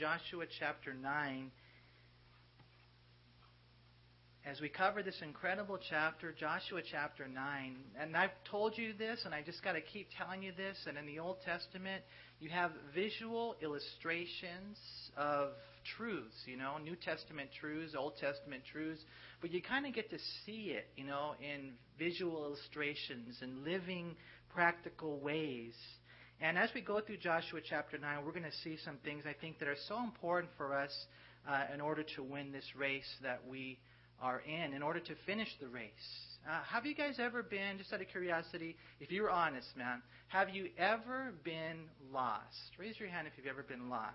Joshua chapter 9 as we cover this incredible chapter, Joshua chapter 9. And I've told you this, and I just got to keep telling you this. And in the Old Testament, you have visual illustrations of truths, you know, New Testament truths, Old Testament truths. But you kind of get to see it, you know, in visual illustrations and living practical ways. And as we go through Joshua chapter 9, we're going to see some things I think that are so important for us uh, in order to win this race that we are in in order to finish the race. Uh, have you guys ever been, just out of curiosity, if you're honest, man, have you ever been lost? Raise your hand if you've ever been lost.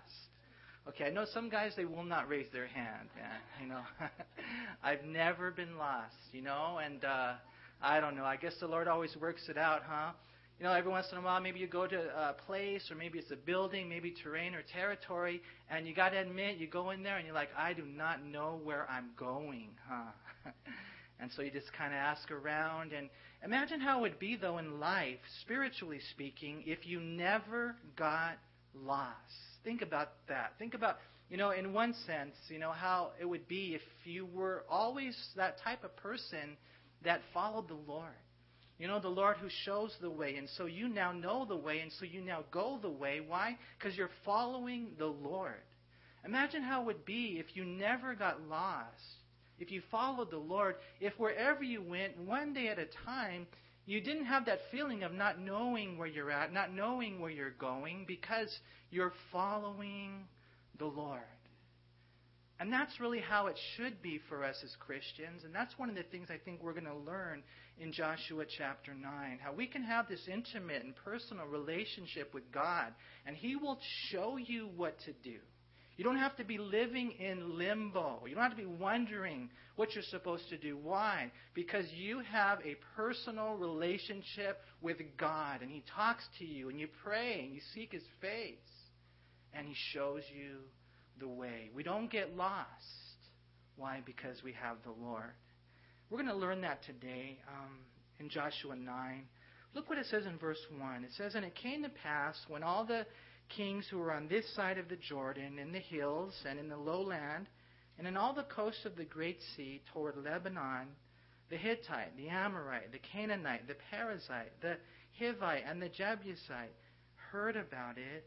Okay, I know some guys they will not raise their hand. Man. You know, I've never been lost. You know, and uh, I don't know. I guess the Lord always works it out, huh? You know, every once in a while, maybe you go to a place, or maybe it's a building, maybe terrain or territory, and you got to admit, you go in there and you're like, I do not know where I'm going, huh? and so you just kind of ask around. And imagine how it would be, though, in life, spiritually speaking, if you never got lost. Think about that. Think about, you know, in one sense, you know, how it would be if you were always that type of person that followed the Lord you know, the Lord who shows the way. And so you now know the way, and so you now go the way. Why? Because you're following the Lord. Imagine how it would be if you never got lost, if you followed the Lord, if wherever you went, one day at a time, you didn't have that feeling of not knowing where you're at, not knowing where you're going, because you're following the Lord. And that's really how it should be for us as Christians. And that's one of the things I think we're going to learn in Joshua chapter 9. How we can have this intimate and personal relationship with God, and He will show you what to do. You don't have to be living in limbo. You don't have to be wondering what you're supposed to do. Why? Because you have a personal relationship with God, and He talks to you, and you pray, and you seek His face, and He shows you the way. We don't get lost. Why? Because we have the Lord. We're going to learn that today um, in Joshua 9. Look what it says in verse 1. It says, And it came to pass when all the kings who were on this side of the Jordan, in the hills and in the lowland, and in all the coasts of the great sea toward Lebanon, the Hittite, the Amorite, the Canaanite, the Perizzite, the Hivite, and the Jebusite heard about it,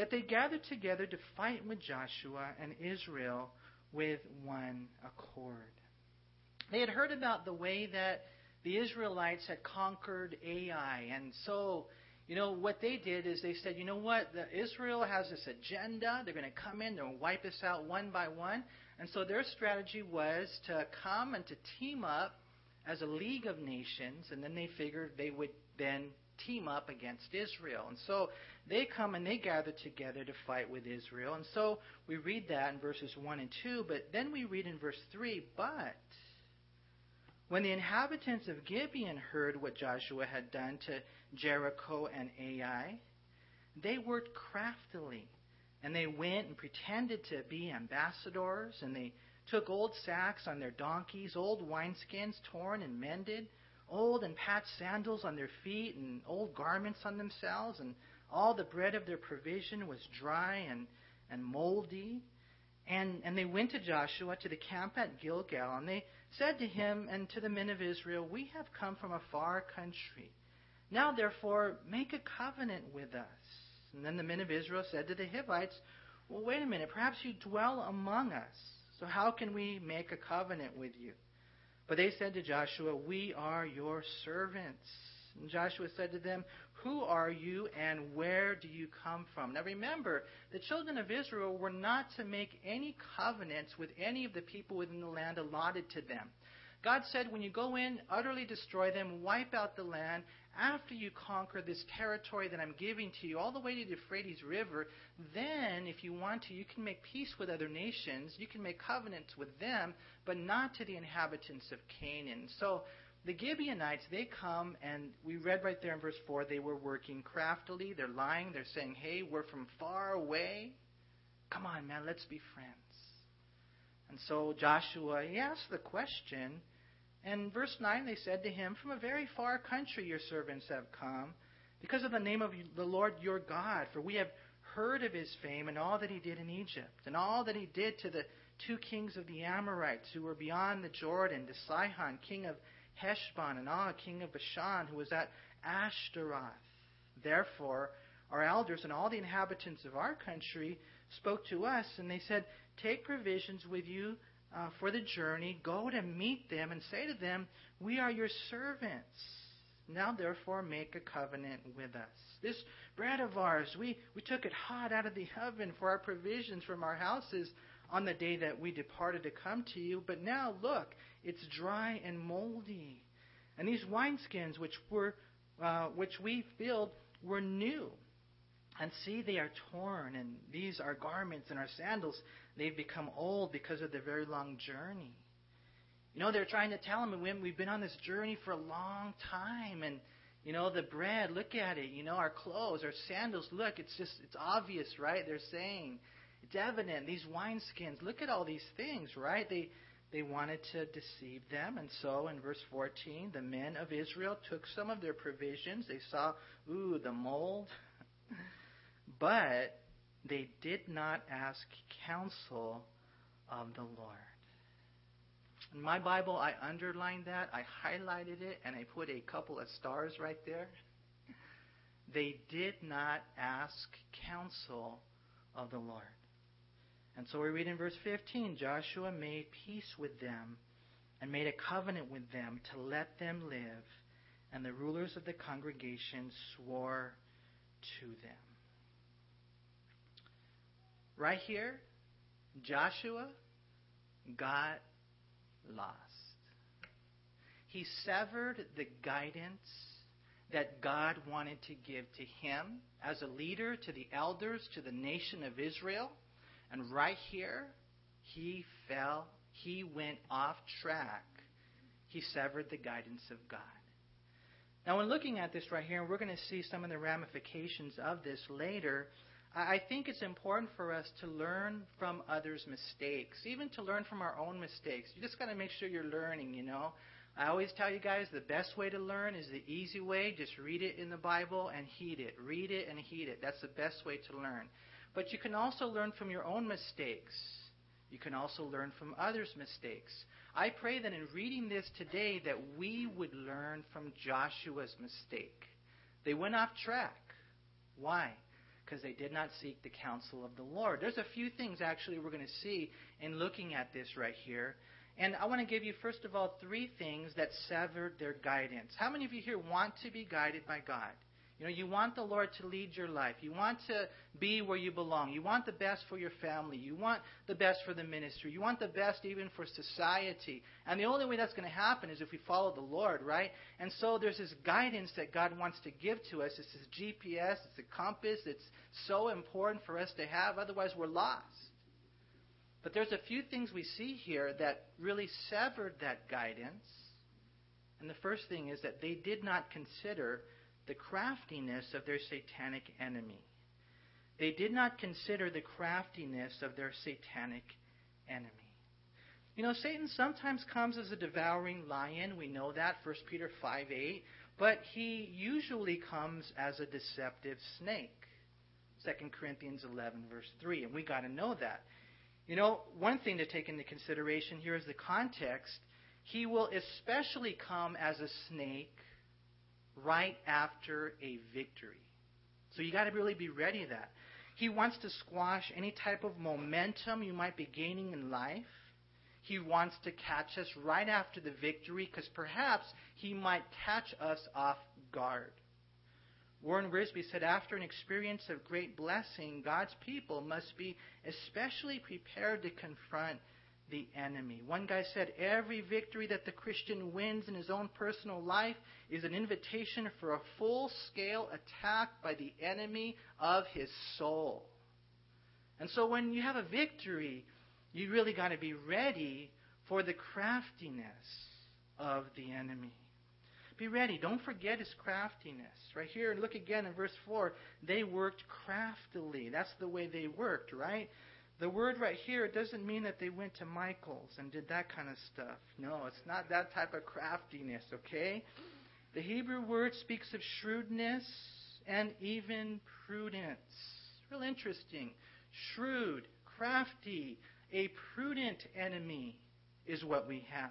that they gathered together to fight with Joshua and Israel with one accord. They had heard about the way that the Israelites had conquered Ai, and so you know what they did is they said, you know what, the, Israel has this agenda. They're going to come in, to wipe us out one by one, and so their strategy was to come and to team up as a league of nations, and then they figured they would then team up against Israel. And so they come and they gather together to fight with Israel. And so we read that in verses 1 and 2, but then we read in verse 3 But when the inhabitants of Gibeon heard what Joshua had done to Jericho and Ai, they worked craftily. And they went and pretended to be ambassadors, and they took old sacks on their donkeys, old wineskins torn and mended, old and patched sandals on their feet, and old garments on themselves, and all the bread of their provision was dry and, and moldy. And, and they went to Joshua to the camp at Gilgal, and they said to him and to the men of Israel, We have come from a far country. Now, therefore, make a covenant with us. And then the men of Israel said to the Hivites, Well, wait a minute, perhaps you dwell among us. So how can we make a covenant with you? But they said to Joshua, We are your servants. And Joshua said to them, Who are you and where do you come from? Now remember, the children of Israel were not to make any covenants with any of the people within the land allotted to them. God said, When you go in, utterly destroy them, wipe out the land. After you conquer this territory that I'm giving to you, all the way to the Euphrates River, then, if you want to, you can make peace with other nations. You can make covenants with them, but not to the inhabitants of Canaan. So, the Gibeonites, they come, and we read right there in verse 4, they were working craftily. They're lying. They're saying, hey, we're from far away. Come on, man, let's be friends. And so Joshua, he asked the question. And verse 9, they said to him, From a very far country your servants have come, because of the name of the Lord your God. For we have heard of his fame and all that he did in Egypt, and all that he did to the two kings of the Amorites who were beyond the Jordan, to Sihon, king of Heshbon, and Og, king of Bashan, who was at Ashtaroth. Therefore, our elders and all the inhabitants of our country spoke to us, and they said, Take provisions with you uh, for the journey, go to meet them, and say to them, We are your servants. Now, therefore, make a covenant with us. This bread of ours, we, we took it hot out of the oven for our provisions from our houses on the day that we departed to come to you. But now, look, it's dry and moldy. And these wineskins which were uh, which we filled were new. And see, they are torn, and these are garments and our sandals. They've become old because of the very long journey. You know, they're trying to tell him, we've been on this journey for a long time, and you know, the bread, look at it. You know, our clothes, our sandals, look, it's just, it's obvious, right? They're saying, it's evident. These wineskins, look at all these things, right? They, they wanted to deceive them. And so in verse 14, the men of Israel took some of their provisions. They saw, ooh, the mold. but they did not ask counsel of the Lord. In my Bible, I underlined that, I highlighted it, and I put a couple of stars right there. They did not ask counsel of the Lord. And so we read in verse 15 Joshua made peace with them and made a covenant with them to let them live, and the rulers of the congregation swore to them. Right here, Joshua got lost. He severed the guidance that God wanted to give to him as a leader, to the elders, to the nation of Israel. And right here, he fell, he went off track. He severed the guidance of God. Now, when looking at this right here, and we're going to see some of the ramifications of this later, I think it's important for us to learn from others' mistakes, even to learn from our own mistakes. You just got to make sure you're learning, you know. I always tell you guys the best way to learn is the easy way. Just read it in the Bible and heed it. Read it and heed it. That's the best way to learn. But you can also learn from your own mistakes. You can also learn from others' mistakes. I pray that in reading this today that we would learn from Joshua's mistake. They went off track. Why? Because they did not seek the counsel of the Lord. There's a few things actually we're going to see in looking at this right here. And I want to give you, first of all, three things that severed their guidance. How many of you here want to be guided by God? You know, you want the Lord to lead your life. You want to be where you belong. You want the best for your family. You want the best for the ministry. You want the best even for society. And the only way that's going to happen is if we follow the Lord, right? And so there's this guidance that God wants to give to us. It's this GPS, it's a compass. It's so important for us to have. Otherwise, we're lost. But there's a few things we see here that really severed that guidance. And the first thing is that they did not consider the craftiness of their satanic enemy. They did not consider the craftiness of their satanic enemy. You know, Satan sometimes comes as a devouring lion. We know that, 1 Peter 5 8. But he usually comes as a deceptive snake. 2 Corinthians 11, verse 3. And we got to know that. You know, one thing to take into consideration here is the context. He will especially come as a snake right after a victory. So you got to really be ready that. He wants to squash any type of momentum you might be gaining in life. He wants to catch us right after the victory because perhaps he might catch us off guard. Warren Wiersbe said, after an experience of great blessing, God's people must be especially prepared to confront the enemy. One guy said every victory that the Christian wins in his own personal life is an invitation for a full scale attack by the enemy of his soul. And so when you have a victory, you really got to be ready for the craftiness of the enemy. Be ready. Don't forget his craftiness. Right here, look again in verse 4. They worked craftily. That's the way they worked, right? The word right here it doesn't mean that they went to Michael's and did that kind of stuff. No, it's not that type of craftiness, okay? The Hebrew word speaks of shrewdness and even prudence, Real interesting. Shrewd, crafty, a prudent enemy is what we have.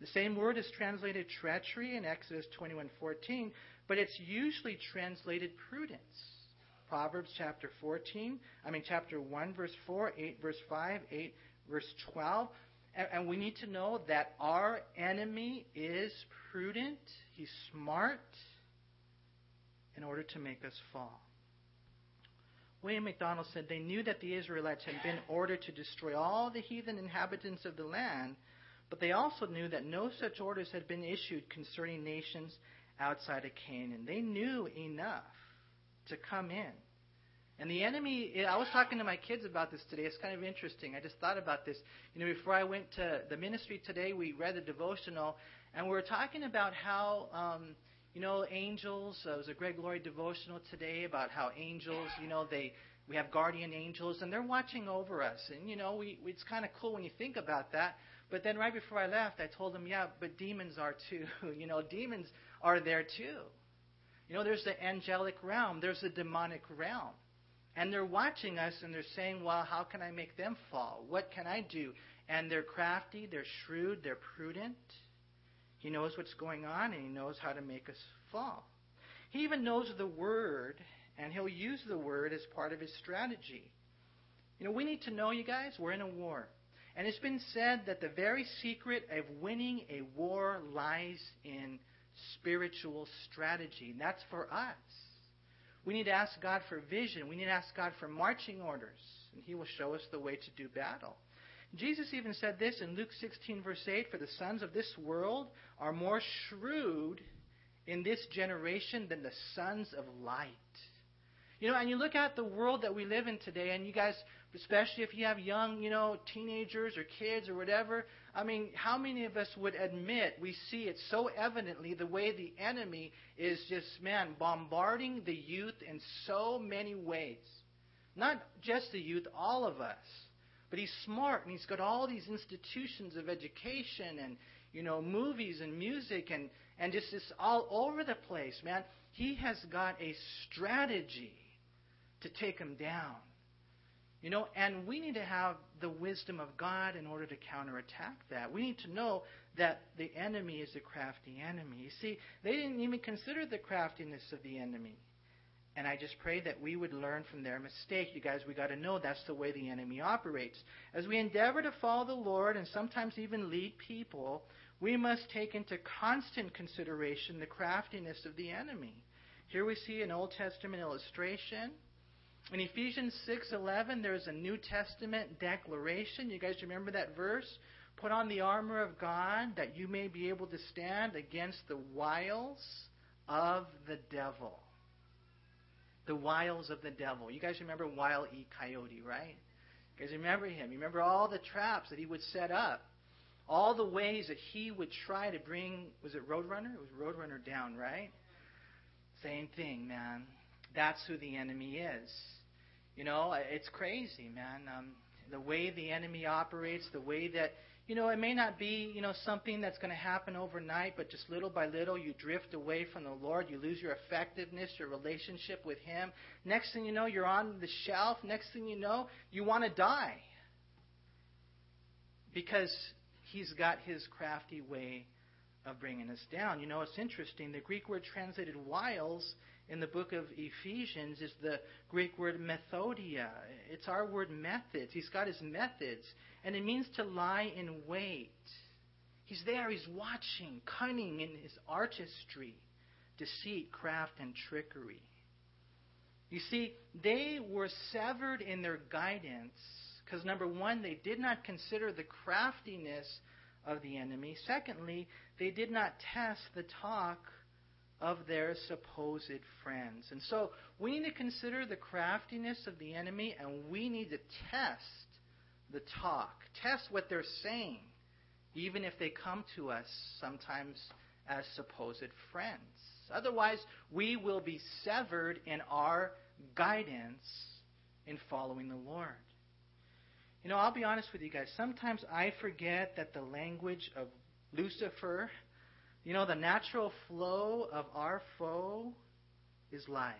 The same word is translated treachery in Exodus 21:14, but it's usually translated prudence. Proverbs chapter 14, I mean chapter 1 verse 4, 8 verse 5, 8 verse 12. And, and we need to know that our enemy is prudent, he's smart in order to make us fall. William MacDonald said they knew that the Israelites had been ordered to destroy all the heathen inhabitants of the land, but they also knew that no such orders had been issued concerning nations outside of Canaan. They knew enough to come in. And the enemy, I was talking to my kids about this today. It's kind of interesting. I just thought about this. You know, before I went to the ministry today, we read a devotional, and we were talking about how, um, you know, angels. Uh, it was a Greg Laurie devotional today about how angels, you know, they we have guardian angels, and they're watching over us. And you know, we it's kind of cool when you think about that. But then right before I left, I told them, yeah, but demons are too. you know, demons are there too. You know, there's the angelic realm, there's the demonic realm. And they're watching us and they're saying, well, how can I make them fall? What can I do? And they're crafty, they're shrewd, they're prudent. He knows what's going on and he knows how to make us fall. He even knows the word and he'll use the word as part of his strategy. You know, we need to know, you guys, we're in a war. And it's been said that the very secret of winning a war lies in spiritual strategy. And that's for us. We need to ask God for vision. We need to ask God for marching orders. And He will show us the way to do battle. Jesus even said this in Luke 16, verse 8 For the sons of this world are more shrewd in this generation than the sons of light. You know, and you look at the world that we live in today, and you guys, especially if you have young, you know, teenagers or kids or whatever, I mean, how many of us would admit we see it so evidently the way the enemy is just, man, bombarding the youth in so many ways? Not just the youth, all of us. But he's smart and he's got all these institutions of education and, you know, movies and music and, and just this all over the place, man. He has got a strategy to take him down. You know, and we need to have the wisdom of God in order to counterattack that. We need to know that the enemy is a crafty enemy. You see, they didn't even consider the craftiness of the enemy. And I just pray that we would learn from their mistake. You guys, we got to know that's the way the enemy operates. As we endeavor to follow the Lord and sometimes even lead people, we must take into constant consideration the craftiness of the enemy. Here we see an Old Testament illustration in Ephesians 6:11 there's a New Testament declaration. You guys remember that verse? Put on the armor of God that you may be able to stand against the wiles of the devil. The wiles of the devil. You guys remember Wile E. Coyote, right? You guys remember him? You remember all the traps that he would set up? All the ways that he would try to bring, was it Roadrunner? It was Roadrunner down, right? Same thing, man. That's who the enemy is. You know, it's crazy, man. Um, the way the enemy operates, the way that, you know, it may not be, you know, something that's going to happen overnight, but just little by little you drift away from the Lord. You lose your effectiveness, your relationship with Him. Next thing you know, you're on the shelf. Next thing you know, you want to die. Because He's got His crafty way of bringing us down. You know, it's interesting. The Greek word translated wiles in the book of Ephesians is the Greek word methodia. It's our word methods. He's got his methods, and it means to lie in wait. He's there, he's watching, cunning in his artistry, deceit, craft, and trickery. You see, they were severed in their guidance because, number one, they did not consider the craftiness of the enemy. Secondly, they did not test the talk of their supposed friends. And so we need to consider the craftiness of the enemy and we need to test the talk, test what they're saying, even if they come to us sometimes as supposed friends. Otherwise, we will be severed in our guidance in following the Lord. You know, I'll be honest with you guys. Sometimes I forget that the language of Lucifer you know, the natural flow of our foe is lies.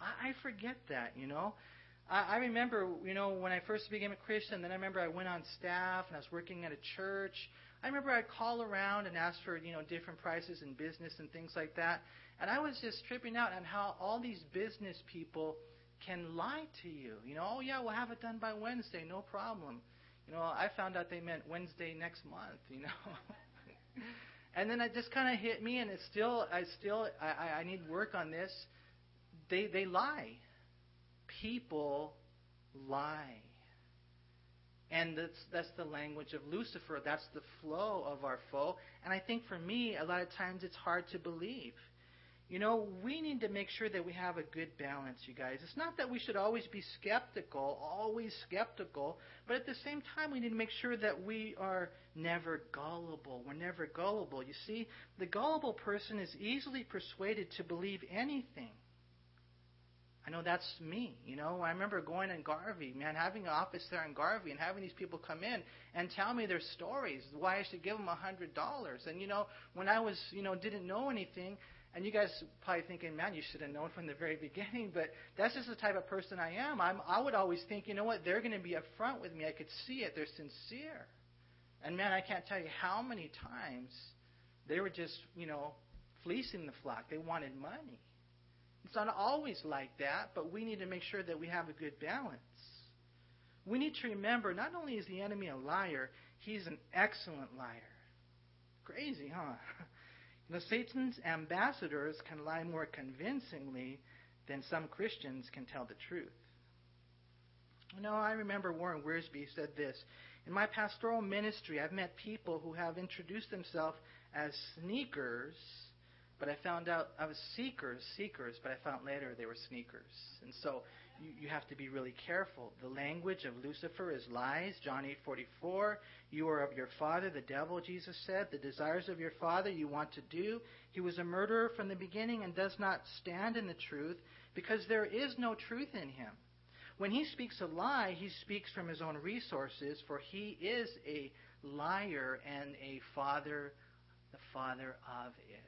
I, I forget that, you know. I, I remember, you know, when I first became a Christian, then I remember I went on staff and I was working at a church. I remember I'd call around and ask for, you know, different prices in business and things like that. And I was just tripping out on how all these business people can lie to you. You know, oh yeah, we'll have it done by Wednesday, no problem. You know, I found out they meant Wednesday next month. You know, and then it just kind of hit me, and it's still, I still, I, I need work on this. They they lie. People lie. And that's, that's the language of Lucifer. That's the flow of our foe. And I think for me, a lot of times it's hard to believe. You know, we need to make sure that we have a good balance, you guys. It's not that we should always be skeptical, always skeptical, but at the same time, we need to make sure that we are never gullible. We're never gullible. You see, the gullible person is easily persuaded to believe anything. I know that's me. You know, I remember going in Garvey, man, having an office there in Garvey and having these people come in and tell me their stories, why I should give them a hundred dollars. And you know, when I was, you know, didn't know anything, and you guys probably thinking, man, you should have known from the very beginning. But that's just the type of person I am. I'm, I would always think, you know what, they're going to be upfront with me. I could see it. They're sincere. And man, I can't tell you how many times they were just, you know, fleecing the flock. They wanted money. It's not always like that, but we need to make sure that we have a good balance. We need to remember not only is the enemy a liar, he's an excellent liar. Crazy, huh? You know, Satan's ambassadors can lie more convincingly than some Christians can tell the truth. You know, I remember Warren Wiersbe said this In my pastoral ministry, I've met people who have introduced themselves as sneakers but I found out I was seekers, seekers, but I found later they were sneakers. And so you, you have to be really careful. The language of Lucifer is lies. John 8:44. You are of your father, the devil. Jesus said, the desires of your father you want to do. He was a murderer from the beginning and does not stand in the truth because there is no truth in him. When he speaks a lie, he speaks from his own resources, for he is a liar and a father, the father of it.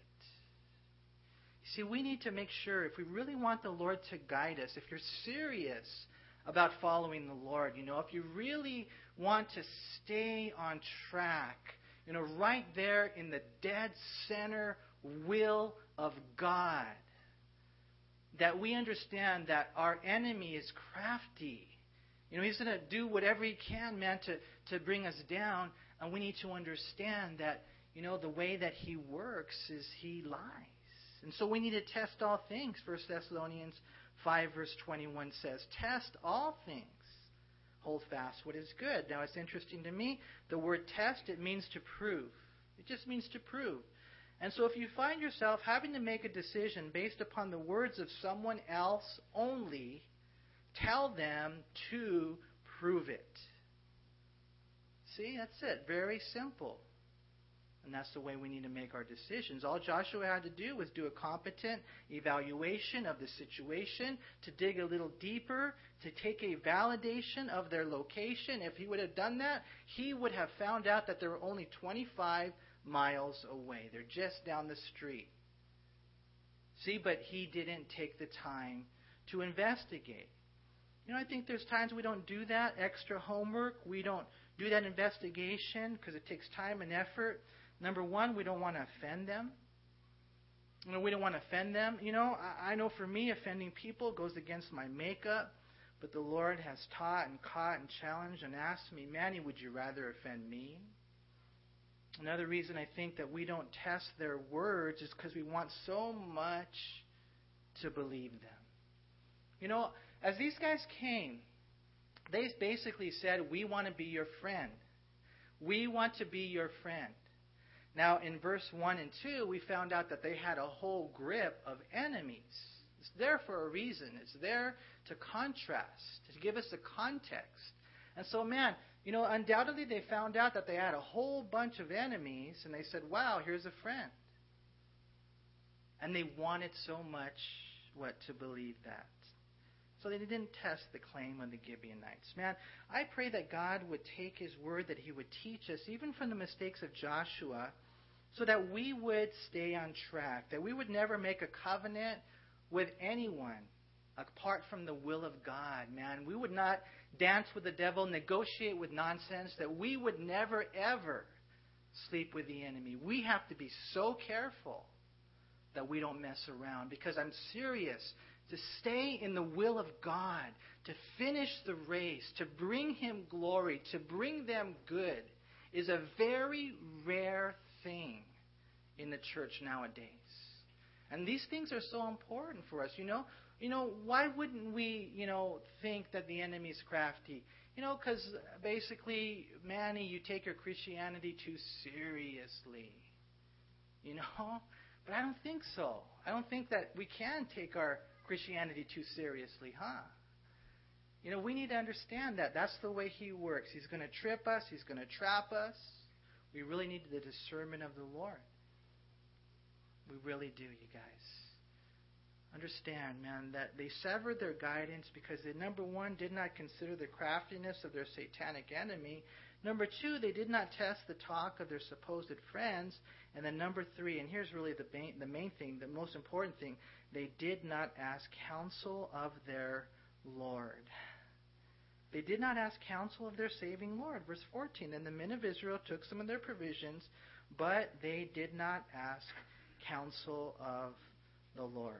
See, we need to make sure if we really want the Lord to guide us, if you're serious about following the Lord, you know, if you really want to stay on track, you know, right there in the dead center will of God, that we understand that our enemy is crafty. You know, he's going to do whatever he can, man, to, to bring us down. And we need to understand that, you know, the way that he works is he lies. And so we need to test all things. 1 Thessalonians 5, verse 21 says, Test all things. Hold fast what is good. Now, it's interesting to me, the word test, it means to prove. It just means to prove. And so if you find yourself having to make a decision based upon the words of someone else only, tell them to prove it. See, that's it. Very simple. And that's the way we need to make our decisions. All Joshua had to do was do a competent evaluation of the situation, to dig a little deeper, to take a validation of their location. If he would have done that, he would have found out that there were only 25 miles away. They're just down the street. See, but he didn't take the time to investigate. You know, I think there's times we don't do that extra homework. We don't do that investigation because it takes time and effort. Number one, we don't want to offend them. You know, we don't want to offend them. You know, I, I know for me, offending people goes against my makeup. But the Lord has taught and caught and challenged and asked me, Manny, would you rather offend me? Another reason I think that we don't test their words is because we want so much to believe them. You know, as these guys came, they basically said, We want to be your friend. We want to be your friend. Now, in verse 1 and 2, we found out that they had a whole grip of enemies. It's there for a reason. It's there to contrast, to give us a context. And so, man, you know, undoubtedly they found out that they had a whole bunch of enemies, and they said, wow, here's a friend. And they wanted so much, what, to believe that. So they didn't test the claim of the Gibeonites. Man, I pray that God would take His word, that He would teach us, even from the mistakes of Joshua, so that we would stay on track, that we would never make a covenant with anyone apart from the will of God, man. We would not dance with the devil, negotiate with nonsense, that we would never, ever sleep with the enemy. We have to be so careful that we don't mess around because I'm serious. To stay in the will of God, to finish the race, to bring Him glory, to bring them good, is a very rare thing in the church nowadays. And these things are so important for us. You know, you know, why wouldn't we, you know, think that the enemy's crafty? You know, because basically, Manny, you take your Christianity too seriously. You know? But I don't think so. I don't think that we can take our Christianity too seriously, huh? You know, we need to understand that. That's the way He works. He's going to trip us, He's going to trap us. We really need the discernment of the Lord. We really do, you guys. Understand, man, that they severed their guidance because they, number one, did not consider the craftiness of their satanic enemy. Number two, they did not test the talk of their supposed friends. And then number three, and here's really the main, the main thing, the most important thing, they did not ask counsel of their Lord. They did not ask counsel of their saving Lord. Verse 14, and the men of Israel took some of their provisions, but they did not ask counsel of the Lord.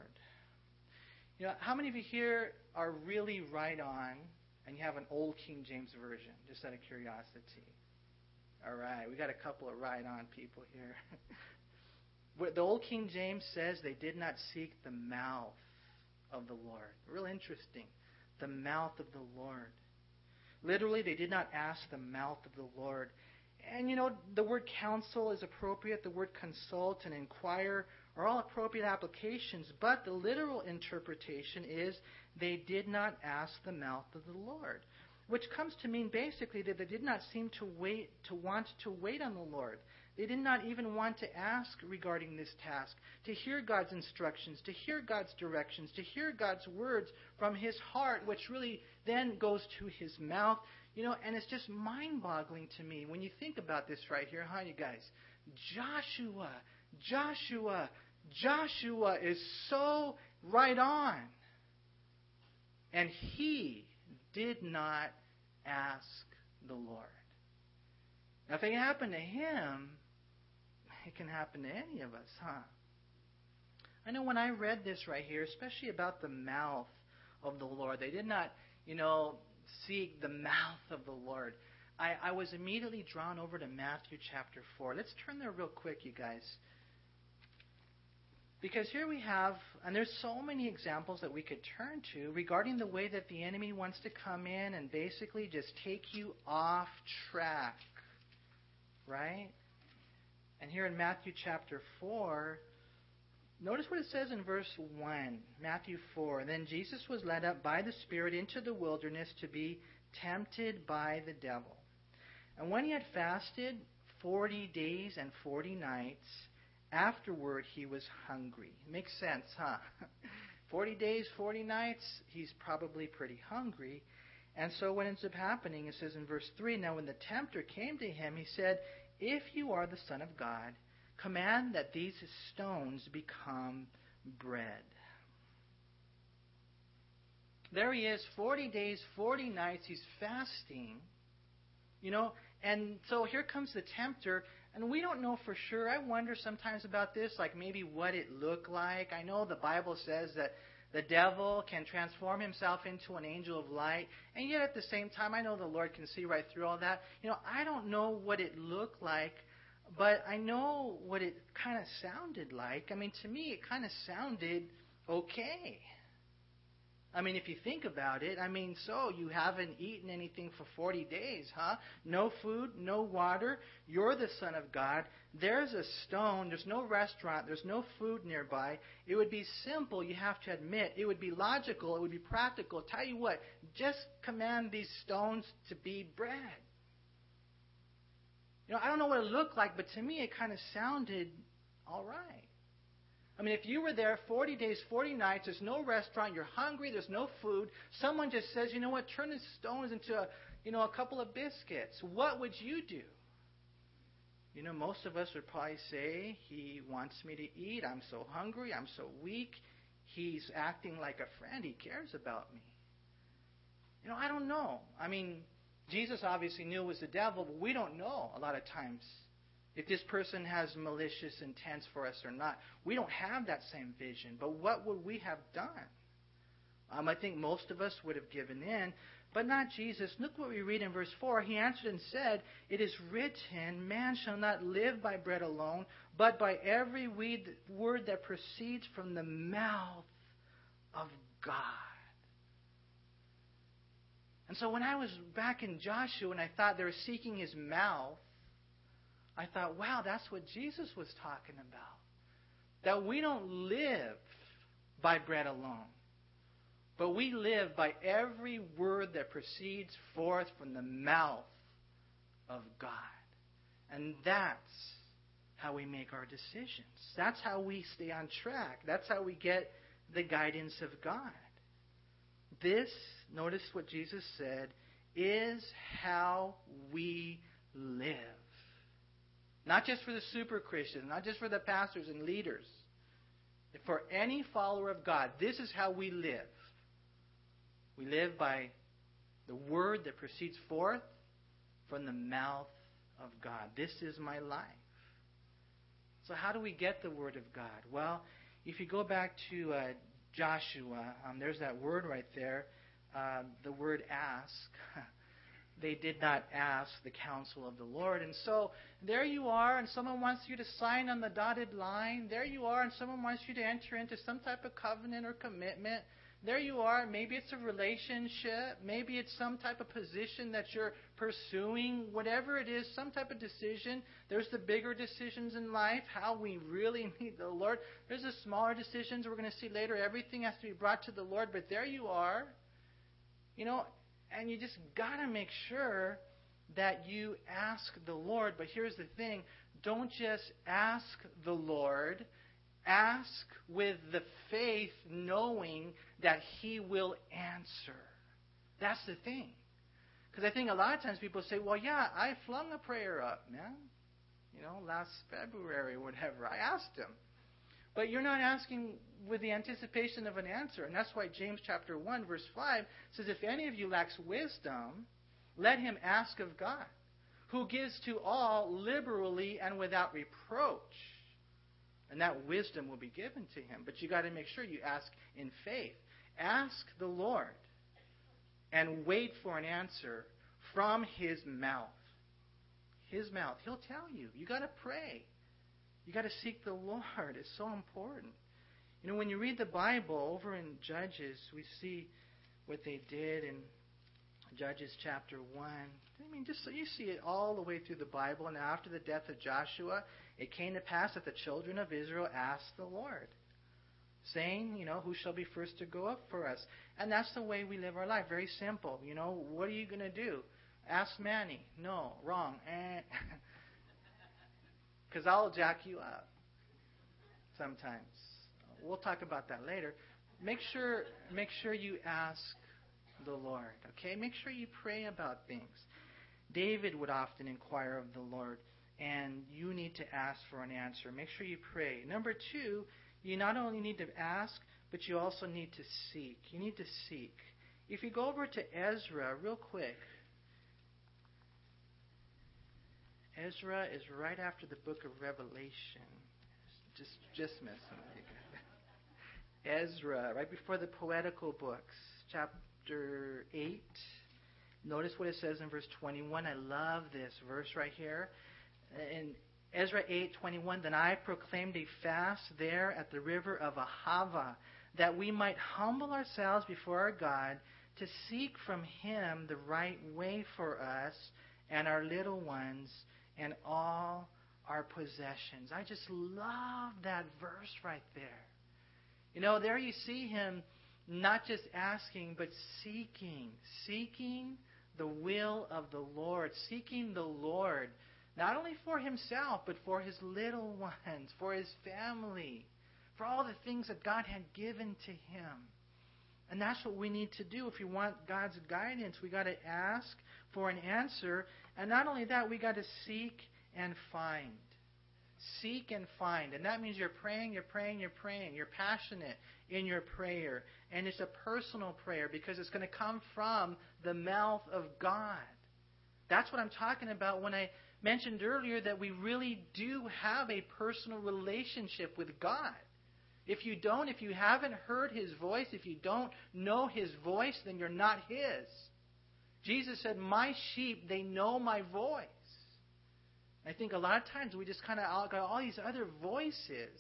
You know, how many of you here are really right on and you have an old King James Version, just out of curiosity? All right, we got a couple of right on people here. the old King James says they did not seek the mouth of the Lord. Real interesting. The mouth of the Lord. Literally, they did not ask the mouth of the Lord. And you know, the word counsel is appropriate, the word consult and inquire are all appropriate applications, but the literal interpretation is they did not ask the mouth of the Lord. Which comes to mean basically that they did not seem to wait to want to wait on the Lord. They did not even want to ask regarding this task, to hear God's instructions, to hear God's directions, to hear God's words from his heart, which really then goes to his mouth. You know, and it's just mind boggling to me when you think about this right here, huh, you guys? Joshua, Joshua, Joshua is so right on. And he did not ask the Lord. It happened to him, it can happen to any of us, huh? I know when I read this right here, especially about the mouth of the Lord, they did not, you know, seek the mouth of the Lord. I, I was immediately drawn over to Matthew chapter 4. Let's turn there real quick, you guys. Because here we have, and there's so many examples that we could turn to regarding the way that the enemy wants to come in and basically just take you off track. Right? And here in Matthew chapter 4, notice what it says in verse 1, Matthew 4. Then Jesus was led up by the Spirit into the wilderness to be tempted by the devil. And when he had fasted 40 days and 40 nights, Afterward, he was hungry. Makes sense, huh? 40 days, 40 nights, he's probably pretty hungry. And so what ends up happening, it says in verse 3 Now, when the tempter came to him, he said, If you are the Son of God, command that these stones become bread. There he is, 40 days, 40 nights, he's fasting. You know, and so here comes the tempter, and we don't know for sure. I wonder sometimes about this, like maybe what it looked like. I know the Bible says that the devil can transform himself into an angel of light, and yet at the same time, I know the Lord can see right through all that. You know, I don't know what it looked like, but I know what it kind of sounded like. I mean, to me, it kind of sounded okay. I mean, if you think about it, I mean, so you haven't eaten anything for 40 days, huh? No food, no water. You're the Son of God. There's a stone. There's no restaurant. There's no food nearby. It would be simple, you have to admit. It would be logical. It would be practical. Tell you what, just command these stones to be bread. You know, I don't know what it looked like, but to me it kind of sounded all right. I mean, if you were there 40 days, 40 nights, there's no restaurant, you're hungry, there's no food, someone just says, you know what, turn the stones into a, you know, a couple of biscuits. What would you do? You know, most of us would probably say, he wants me to eat. I'm so hungry. I'm so weak. he's acting like a friend. He cares about me. You know, I don't know. I mean, Jesus obviously knew it was the devil, but we don't know a lot of times if this person has malicious intents for us or not. We don't have that same vision. But what would we have done? Um, I think most of us would have given in, but not Jesus. Look what we read in verse 4. He answered and said, It is written, Man shall not live by bread alone, but by every word that proceeds from the mouth of God. And so when I was back in Joshua and I thought they were seeking his mouth, I thought, wow, that's what Jesus was talking about. That we don't live by bread alone, but we live by every word that proceeds forth from the mouth of God. And that's how we make our decisions. That's how we stay on track. That's how we get the guidance of God. This, notice what Jesus said, is how we live. Not just for the super Christians, not just for the pastors and leaders. For any follower of God, this is how we live. We live by the word that proceeds forth from the mouth of God. This is my life. So, how do we get the word of God? Well, if you go back to uh, Joshua, um, there's that word right there, uh, the word ask. they did not ask the counsel of the Lord. And so there you are, and someone wants you to sign on the dotted line. There you are, and someone wants you to enter into some type of covenant or commitment. There you are. Maybe it's a relationship. Maybe it's some type of position that you're pursuing. Whatever it is, some type of decision. There's the bigger decisions in life, how we really need the Lord. There's the smaller decisions we're going to see later. Everything has to be brought to the Lord. But there you are. You know, and you just got to make sure that you ask the Lord. But here's the thing don't just ask the Lord, ask with the faith, knowing that He will answer. That's the thing. Because I think a lot of times people say, well, yeah, I flung a prayer up, man. You know, last February or whatever. I asked Him. But you're not asking with the anticipation of an answer. And that's why James chapter 1 verse 5 says if any of you lacks wisdom, let him ask of God, who gives to all liberally and without reproach. And that wisdom will be given to him. But you got to make sure you ask in faith. Ask the Lord and wait for an answer from his mouth. His mouth. He'll tell you. You got to pray. You got to seek the Lord. It's so important. You know, when you read the Bible over in Judges, we see what they did in Judges chapter 1. I mean, just so you see it all the way through the Bible. And after the death of Joshua, it came to pass that the children of Israel asked the Lord, saying, you know, who shall be first to go up for us? And that's the way we live our life. Very simple. You know, what are you going to do? Ask Manny. No, wrong. Eh. Because I'll jack you up sometimes. We'll talk about that later. Make sure, make sure you ask the Lord. Okay? Make sure you pray about things. David would often inquire of the Lord, and you need to ask for an answer. Make sure you pray. Number two, you not only need to ask, but you also need to seek. You need to seek. If you go over to Ezra real quick, Ezra is right after the book of Revelation. Just just messing with you. Ezra, right before the poetical books, chapter 8. Notice what it says in verse 21. I love this verse right here. In Ezra 8:21, then I proclaimed a fast there at the river of Ahava, that we might humble ourselves before our God to seek from him the right way for us and our little ones and all our possessions. I just love that verse right there. You know, there you see him not just asking, but seeking, seeking the will of the Lord, seeking the Lord, not only for himself, but for his little ones, for his family, for all the things that God had given to him. And that's what we need to do if we want God's guidance. We got to ask for an answer, and not only that, we got to seek and find. seek and find. And that means you're praying, you're praying, you're praying. You're passionate in your prayer. And it's a personal prayer because it's going to come from the mouth of God. That's what I'm talking about when I mentioned earlier that we really do have a personal relationship with God. If you don't, if you haven't heard His voice, if you don't know His voice, then you're not His. Jesus said, My sheep, they know my voice. I think a lot of times we just kind of got all these other voices.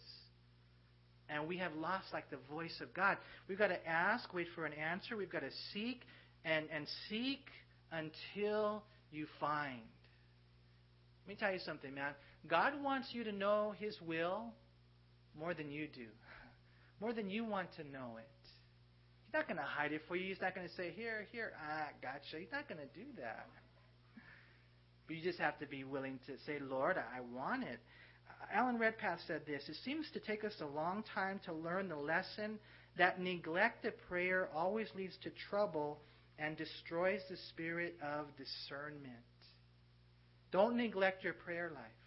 And we have lost like the voice of God. We've got to ask, wait for an answer. We've got to seek and, and seek until you find. Let me tell you something, man. God wants you to know His will more than you do, more than you want to know it. He's not going to hide it for you. He's not going to say, Here, here, I gotcha. He's not going to do that. But you just have to be willing to say, Lord, I want it. Alan Redpath said this It seems to take us a long time to learn the lesson that neglect of prayer always leads to trouble and destroys the spirit of discernment. Don't neglect your prayer life.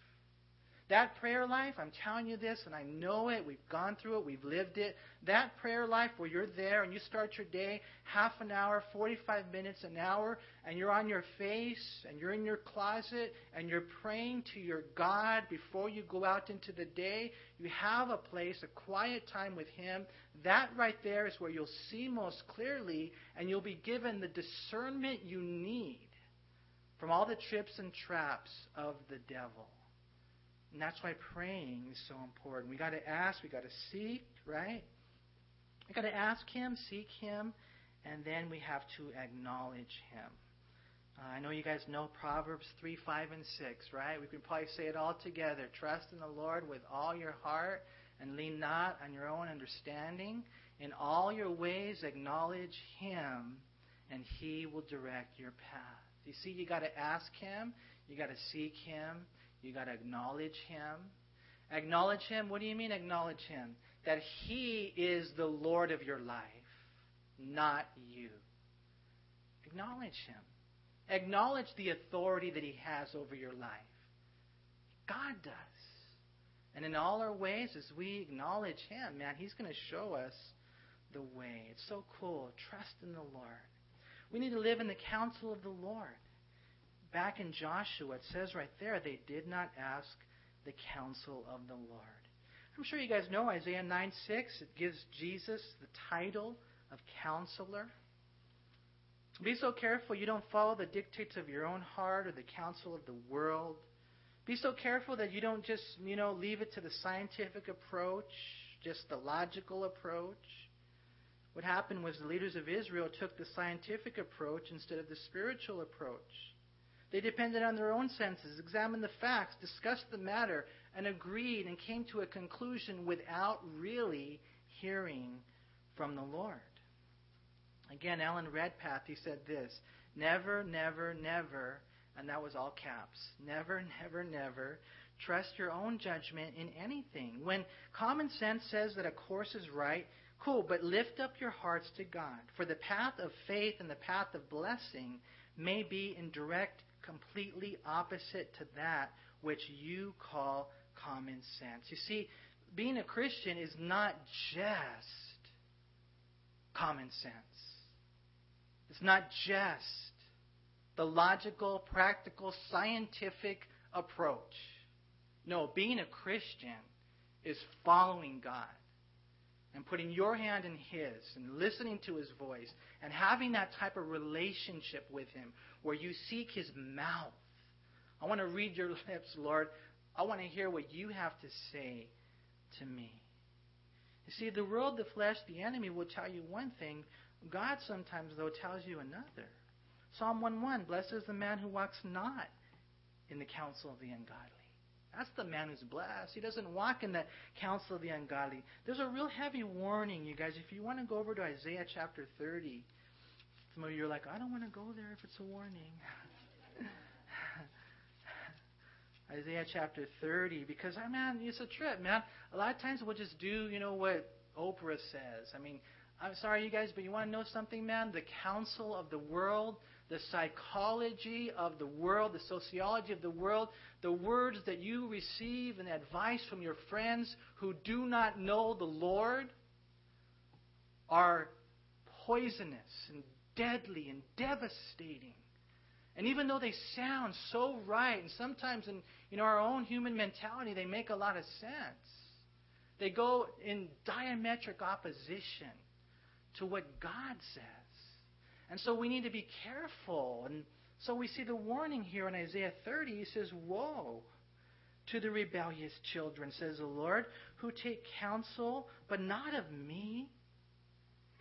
That prayer life, I'm telling you this, and I know it. We've gone through it. We've lived it. That prayer life where you're there and you start your day half an hour, 45 minutes, an hour, and you're on your face and you're in your closet and you're praying to your God before you go out into the day. You have a place, a quiet time with Him. That right there is where you'll see most clearly and you'll be given the discernment you need from all the trips and traps of the devil. And that's why praying is so important. We got to ask, we got to seek, right? We got to ask Him, seek Him, and then we have to acknowledge Him. Uh, I know you guys know Proverbs 3, 5, and 6, right? We can probably say it all together. Trust in the Lord with all your heart and lean not on your own understanding. In all your ways, acknowledge Him, and He will direct your path. You see, you got to ask Him, you got to seek Him, you got to acknowledge Him. Acknowledge Him. What do you mean, acknowledge Him? That He is the Lord of your life, not you. Acknowledge Him. Acknowledge the authority that He has over your life. God does. And in all our ways, as we acknowledge Him, man, He's going to show us the way. It's so cool. Trust in the Lord. We need to live in the counsel of the Lord back in Joshua, it says right there, they did not ask the counsel of the Lord. I'm sure you guys know Isaiah 9 6. It gives Jesus the title of counselor. Be so careful you don't follow the dictates of your own heart or the counsel of the world. Be so careful that you don't just, you know, leave it to the scientific approach, just the logical approach. What happened was the leaders of Israel took the scientific approach instead of the spiritual approach. They depended on their own senses, examined the facts, discussed the matter, and agreed and came to a conclusion without really hearing from the Lord. Again, Alan Redpath, he said this Never, never, never, and that was all caps. Never, never, never trust your own judgment in anything. When common sense says that a course is right, cool, but lift up your hearts to God. For the path of faith and the path of blessing may be in direct completely opposite to that which you call common sense. You see, being a Christian is not just common sense. It's not just the logical, practical, scientific approach. No, being a Christian is following God and putting your hand in His and listening to His voice and having that type of relationship with Him where you seek His mouth. I want to read your lips, Lord. I want to hear what you have to say to me. You see, the world, the flesh, the enemy will tell you one thing. God sometimes, though, tells you another. Psalm 1:1 Blessed is the man who walks not in the counsel of the ungodly. That's the man who's blessed. He doesn't walk in the counsel of the ungodly. There's a real heavy warning, you guys. If you want to go over to Isaiah chapter 30, some of you are like, I don't want to go there if it's a warning. Isaiah chapter 30, because, I man, it's a trip, man. A lot of times we'll just do, you know, what Oprah says. I mean, I'm sorry, you guys, but you want to know something, man? The counsel of the world, the psychology of the world, the sociology of the world, the words that you receive and advice from your friends who do not know the Lord are poisonous and deadly and devastating. And even though they sound so right, and sometimes in know, our own human mentality, they make a lot of sense. They go in diametric opposition to what God says. And so we need to be careful. And so we see the warning here in Isaiah 30. He says, Woe to the rebellious children, says the Lord, who take counsel, but not of me,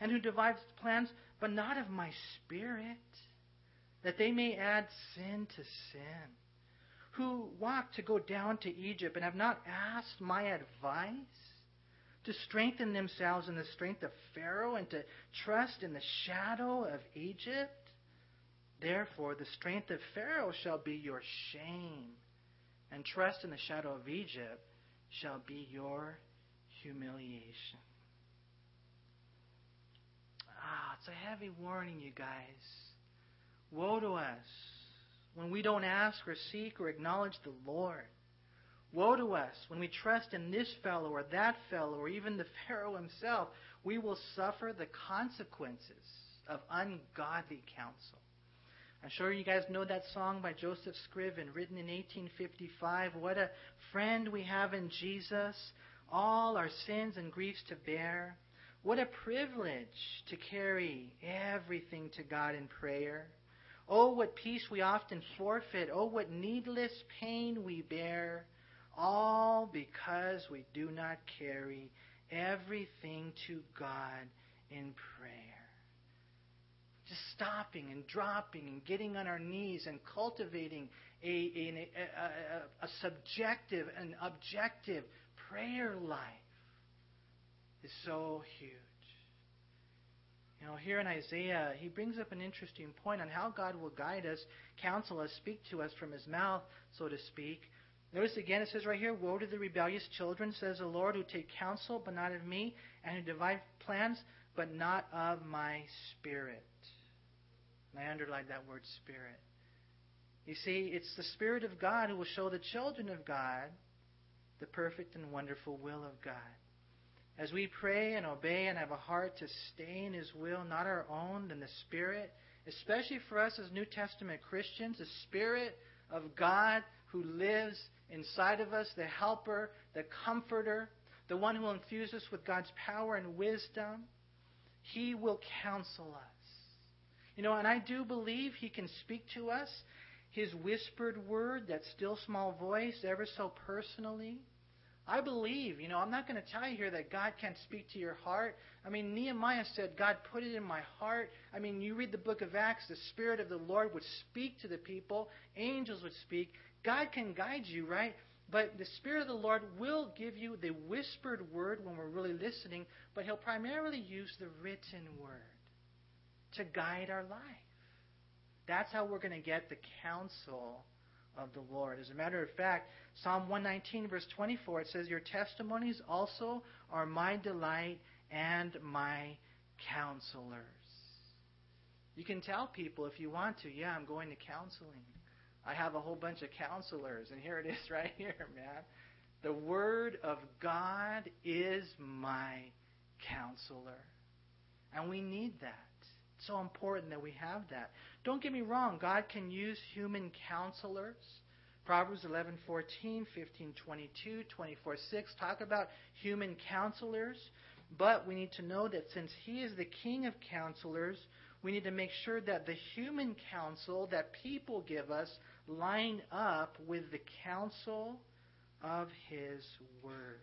and who devise plans, but not of my spirit, that they may add sin to sin, who walk to go down to Egypt and have not asked my advice to strengthen themselves in the strength of Pharaoh and to trust in the shadow of Egypt? Therefore, the strength of Pharaoh shall be your shame, and trust in the shadow of Egypt shall be your humiliation. Ah, it's a heavy warning, you guys. Woe to us when we don't ask or seek or acknowledge the Lord. Woe to us when we trust in this fellow or that fellow or even the Pharaoh himself. We will suffer the consequences of ungodly counsel. I'm sure you guys know that song by Joseph Scriven, written in 1855. What a friend we have in Jesus, all our sins and griefs to bear. What a privilege to carry everything to God in prayer. Oh, what peace we often forfeit. Oh, what needless pain we bear. All because we do not carry everything to God in prayer. Just stopping and dropping and getting on our knees and cultivating a, a, a, a subjective and objective prayer life is so huge. You know, here in Isaiah, he brings up an interesting point on how God will guide us, counsel us, speak to us from his mouth, so to speak. Notice again, it says right here, Woe to the rebellious children, says the Lord, who take counsel, but not of me, and who divide plans, but not of my spirit. And I underlined that word spirit. You see, it's the Spirit of God who will show the children of God the perfect and wonderful will of God. As we pray and obey and have a heart to stay in His will, not our own, then the Spirit, especially for us as New Testament Christians, the Spirit of God who lives inside of us, the helper, the comforter, the one who will infuse us with God's power and wisdom. He will counsel us. You know, and I do believe He can speak to us, His whispered word, that still small voice, ever so personally. I believe, you know, I'm not going to tell you here that God can't speak to your heart. I mean, Nehemiah said, God put it in my heart. I mean, you read the book of Acts, the Spirit of the Lord would speak to the people, angels would speak. God can guide you, right? But the Spirit of the Lord will give you the whispered word when we're really listening, but He'll primarily use the written word to guide our life. That's how we're going to get the counsel of the Lord. As a matter of fact, Psalm 119, verse 24, it says, Your testimonies also are my delight and my counselors. You can tell people if you want to, yeah, I'm going to counseling. I have a whole bunch of counselors, and here it is right here, man. The Word of God is my counselor. And we need that. It's so important that we have that. Don't get me wrong, God can use human counselors. Proverbs 11:14, 15:22, 24:6 talk about human counselors, but we need to know that since he is the king of counselors, we need to make sure that the human counsel that people give us line up with the counsel of His Word.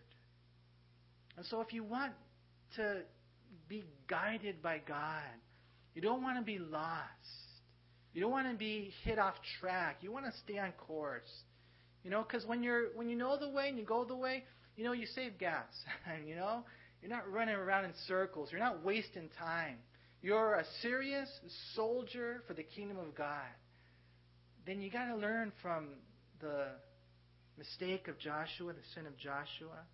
And so, if you want to be guided by God, you don't want to be lost. You don't want to be hit off track. You want to stay on course. You know, because when you're when you know the way and you go the way, you know you save gas. you know, you're not running around in circles. You're not wasting time. You're a serious soldier for the kingdom of God then you got to learn from the mistake of Joshua, the sin of Joshua.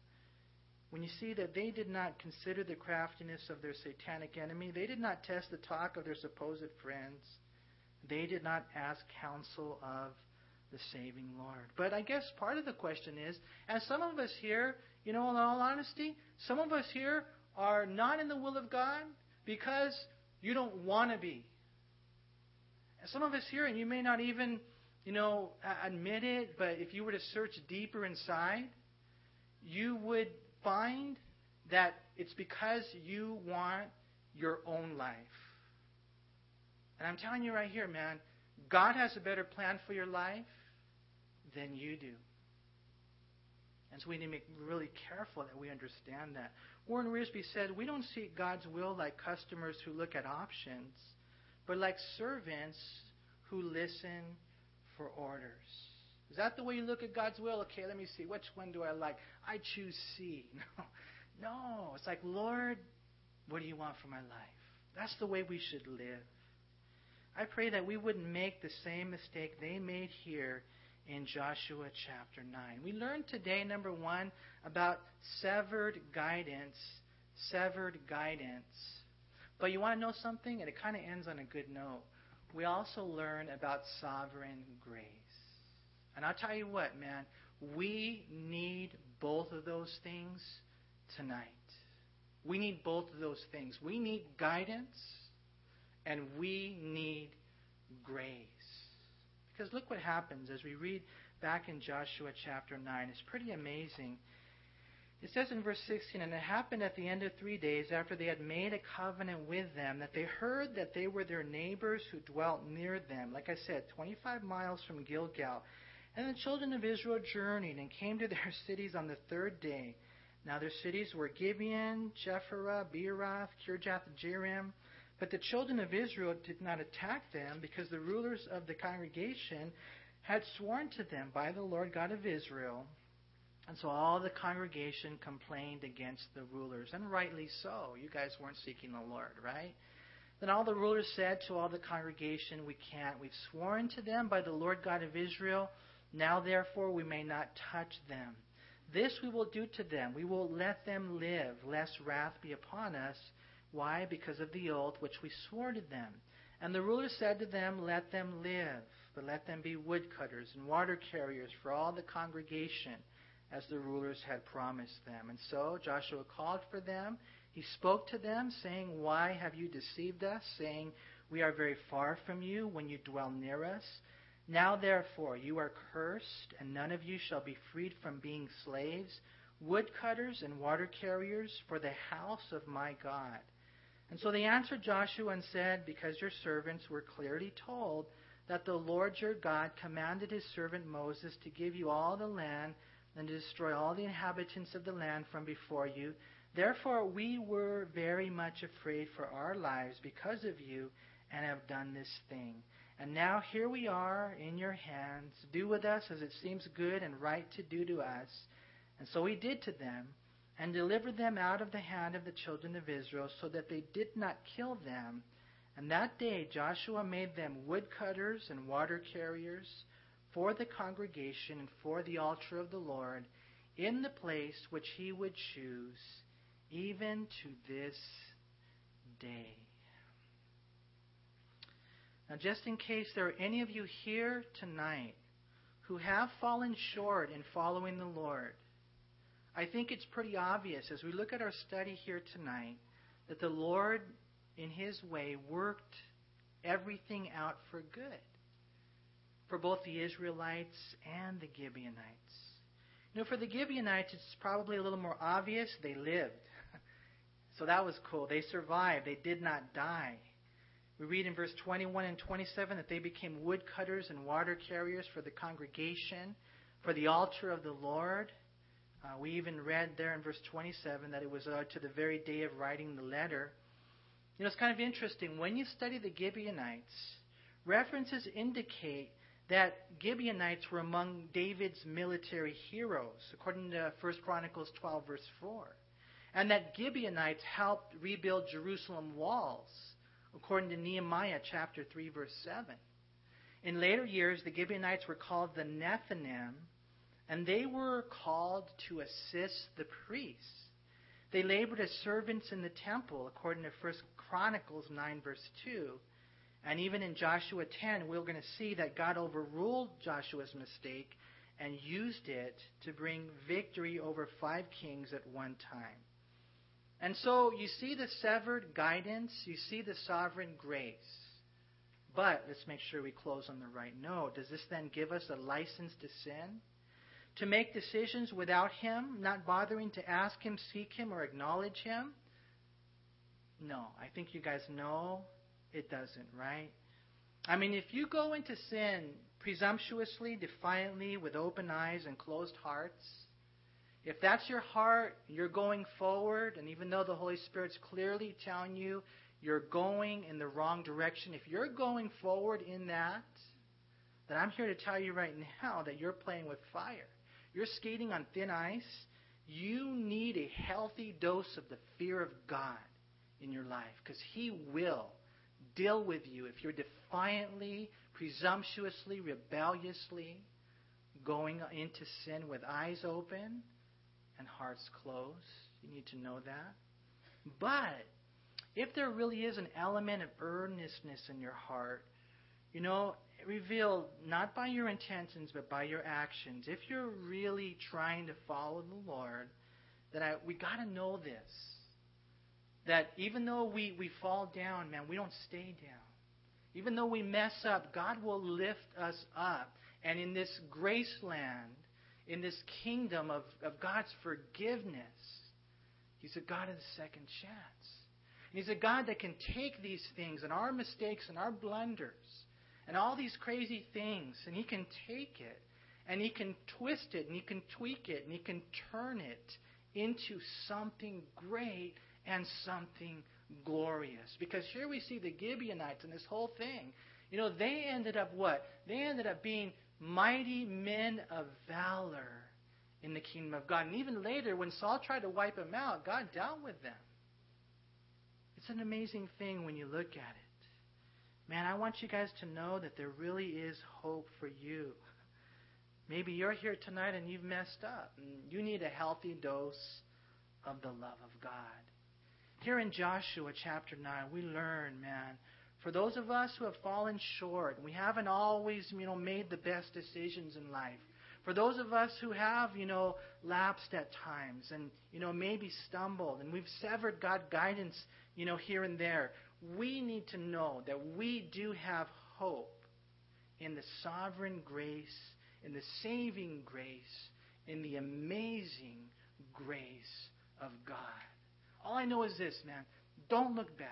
When you see that they did not consider the craftiness of their satanic enemy, they did not test the talk of their supposed friends. They did not ask counsel of the saving Lord. But I guess part of the question is, and some of us here, you know, in all honesty, some of us here are not in the will of God because you don't want to be. And some of us here, and you may not even, you know, admit it, but if you were to search deeper inside, you would find that it's because you want your own life. And I'm telling you right here, man, God has a better plan for your life than you do. And so we need to be really careful that we understand that. Warren Wiersbe said, We don't seek God's will like customers who look at options, but like servants who listen for orders. Is that the way you look at God's will? Okay, let me see. Which one do I like? I choose C. No. No. It's like, Lord, what do you want for my life? That's the way we should live. I pray that we wouldn't make the same mistake they made here in Joshua chapter 9. We learned today, number one, about severed guidance. Severed guidance. But you want to know something? And it kind of ends on a good note. We also learn about sovereign grace. And I'll tell you what, man, we need both of those things tonight. We need both of those things. We need guidance and we need grace. Because look what happens as we read back in Joshua chapter 9. It's pretty amazing. It says in verse 16, And it happened at the end of three days, after they had made a covenant with them, that they heard that they were their neighbors who dwelt near them. Like I said, 25 miles from Gilgal. And the children of Israel journeyed and came to their cities on the third day. Now their cities were Gibeon, Chephirah, Beeroth, Kirjath Jearim. But the children of Israel did not attack them because the rulers of the congregation had sworn to them by the Lord God of Israel. And so all the congregation complained against the rulers, and rightly so. You guys weren't seeking the Lord, right? Then all the rulers said to all the congregation, We can't. We've sworn to them by the Lord God of Israel. Now, therefore, we may not touch them. This we will do to them. We will let them live, lest wrath be upon us why? Because of the oath which we swore to them. And the rulers said to them, Let them live, but let them be woodcutters and water carriers for all the congregation, as the rulers had promised them. And so Joshua called for them. He spoke to them, saying, Why have you deceived us, saying, We are very far from you when you dwell near us? Now therefore you are cursed, and none of you shall be freed from being slaves, woodcutters and water carriers for the house of my God. And so they answered Joshua and said, Because your servants were clearly told that the Lord your God commanded his servant Moses to give you all the land and to destroy all the inhabitants of the land from before you, therefore we were very much afraid for our lives because of you and have done this thing. And now here we are in your hands. Do with us as it seems good and right to do to us. And so he did to them and delivered them out of the hand of the children of Israel, so that they did not kill them. And that day Joshua made them woodcutters and water carriers for the congregation and for the altar of the Lord in the place which he would choose, even to this day. Now, just in case there are any of you here tonight who have fallen short in following the Lord, I think it's pretty obvious as we look at our study here tonight that the Lord, in His way, worked everything out for good for both the Israelites and the Gibeonites. You know, for the Gibeonites, it's probably a little more obvious. They lived. so that was cool. They survived. They did not die. We read in verse 21 and 27 that they became woodcutters and water carriers for the congregation, for the altar of the Lord. Uh, we even read there in verse 27 that it was uh, to the very day of writing the letter. You know, it's kind of interesting. When you study the Gibeonites, references indicate that Gibeonites were among David's military heroes, according to 1 Chronicles 12, verse 4. And that Gibeonites helped rebuild Jerusalem walls, according to Nehemiah chapter 3, verse 7. In later years, the Gibeonites were called the Nethinim, and they were called to assist the priests. They labored as servants in the temple, according to 1 Chronicles 9, verse 2. And even in Joshua 10, we're going to see that God overruled Joshua's mistake and used it to bring victory over five kings at one time. And so you see the severed guidance, you see the sovereign grace. But let's make sure we close on the right note. Does this then give us a license to sin? To make decisions without Him, not bothering to ask Him, seek Him, or acknowledge Him? No, I think you guys know it doesn't, right? I mean, if you go into sin presumptuously, defiantly, with open eyes and closed hearts, if that's your heart, you're going forward, and even though the Holy Spirit's clearly telling you you're going in the wrong direction, if you're going forward in that, then I'm here to tell you right now that you're playing with fire. You're skating on thin ice. You need a healthy dose of the fear of God in your life because He will deal with you if you're defiantly, presumptuously, rebelliously going into sin with eyes open and hearts closed. You need to know that. But if there really is an element of earnestness in your heart, you know, revealed not by your intentions but by your actions, if you're really trying to follow the Lord, then I, we got to know this that even though we, we fall down, man, we don't stay down. Even though we mess up, God will lift us up. And in this grace land, in this kingdom of, of God's forgiveness, He's a God of the second chance. And He's a God that can take these things and our mistakes and our blunders and all these crazy things, and He can take it and He can twist it and He can tweak it and He can turn it into something great and something glorious. Because here we see the Gibeonites and this whole thing. You know, they ended up what? They ended up being mighty men of valor in the kingdom of God. And even later, when Saul tried to wipe them out, God dealt with them. It's an amazing thing when you look at it. Man, I want you guys to know that there really is hope for you. Maybe you're here tonight and you've messed up, and you need a healthy dose of the love of God. Here in Joshua chapter 9, we learn, man, for those of us who have fallen short, we haven't always, you know, made the best decisions in life. For those of us who have, you know, lapsed at times and, you know, maybe stumbled and we've severed God guidance, you know, here and there, we need to know that we do have hope in the sovereign grace, in the saving grace, in the amazing grace of God. All I know is this, man. Don't look back.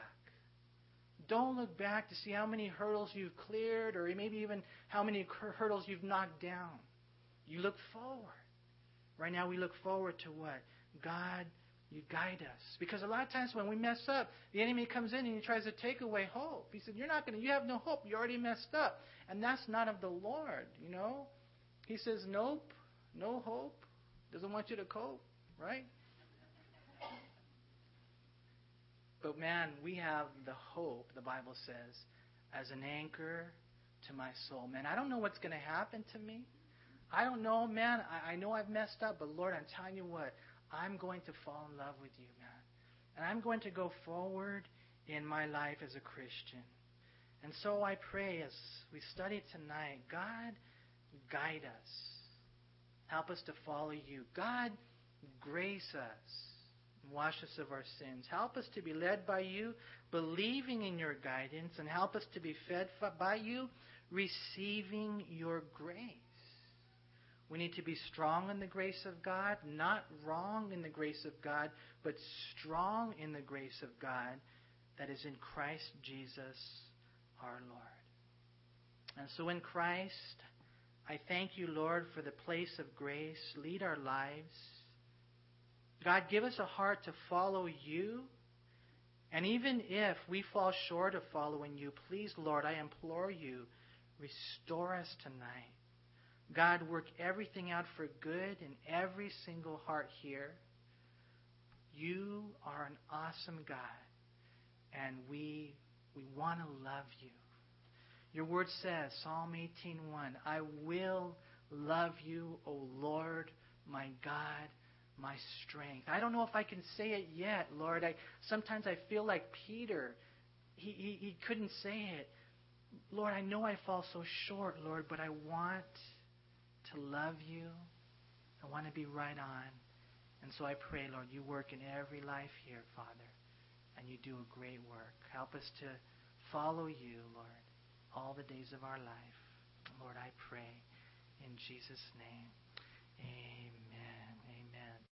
Don't look back to see how many hurdles you've cleared or maybe even how many hurdles you've knocked down. You look forward. Right now, we look forward to what? God, you guide us. Because a lot of times when we mess up, the enemy comes in and he tries to take away hope. He said, You're not going to, you have no hope. You already messed up. And that's not of the Lord, you know? He says, Nope, no hope. Doesn't want you to cope, right? But man, we have the hope, the Bible says, as an anchor to my soul. Man, I don't know what's going to happen to me. I don't know, man. I, I know I've messed up, but Lord, I'm telling you what, I'm going to fall in love with you, man. And I'm going to go forward in my life as a Christian. And so I pray as we study tonight, God, guide us. Help us to follow you. God, grace us. Wash us of our sins. Help us to be led by you, believing in your guidance, and help us to be fed by you, receiving your grace. We need to be strong in the grace of God, not wrong in the grace of God, but strong in the grace of God that is in Christ Jesus our Lord. And so in Christ, I thank you, Lord, for the place of grace. Lead our lives. God, give us a heart to follow you. And even if we fall short of following you, please, Lord, I implore you, restore us tonight. God, work everything out for good in every single heart here. You are an awesome God, and we, we want to love you. Your word says, Psalm 18.1, I will love you, O Lord, my God, my strength. I don't know if I can say it yet, Lord. I sometimes I feel like Peter. He, he, he couldn't say it. Lord, I know I fall so short, Lord, but I want to love you. I want to be right on. And so I pray, Lord, you work in every life here, Father, and you do a great work. Help us to follow you, Lord, all the days of our life. Lord, I pray in Jesus' name. Amen.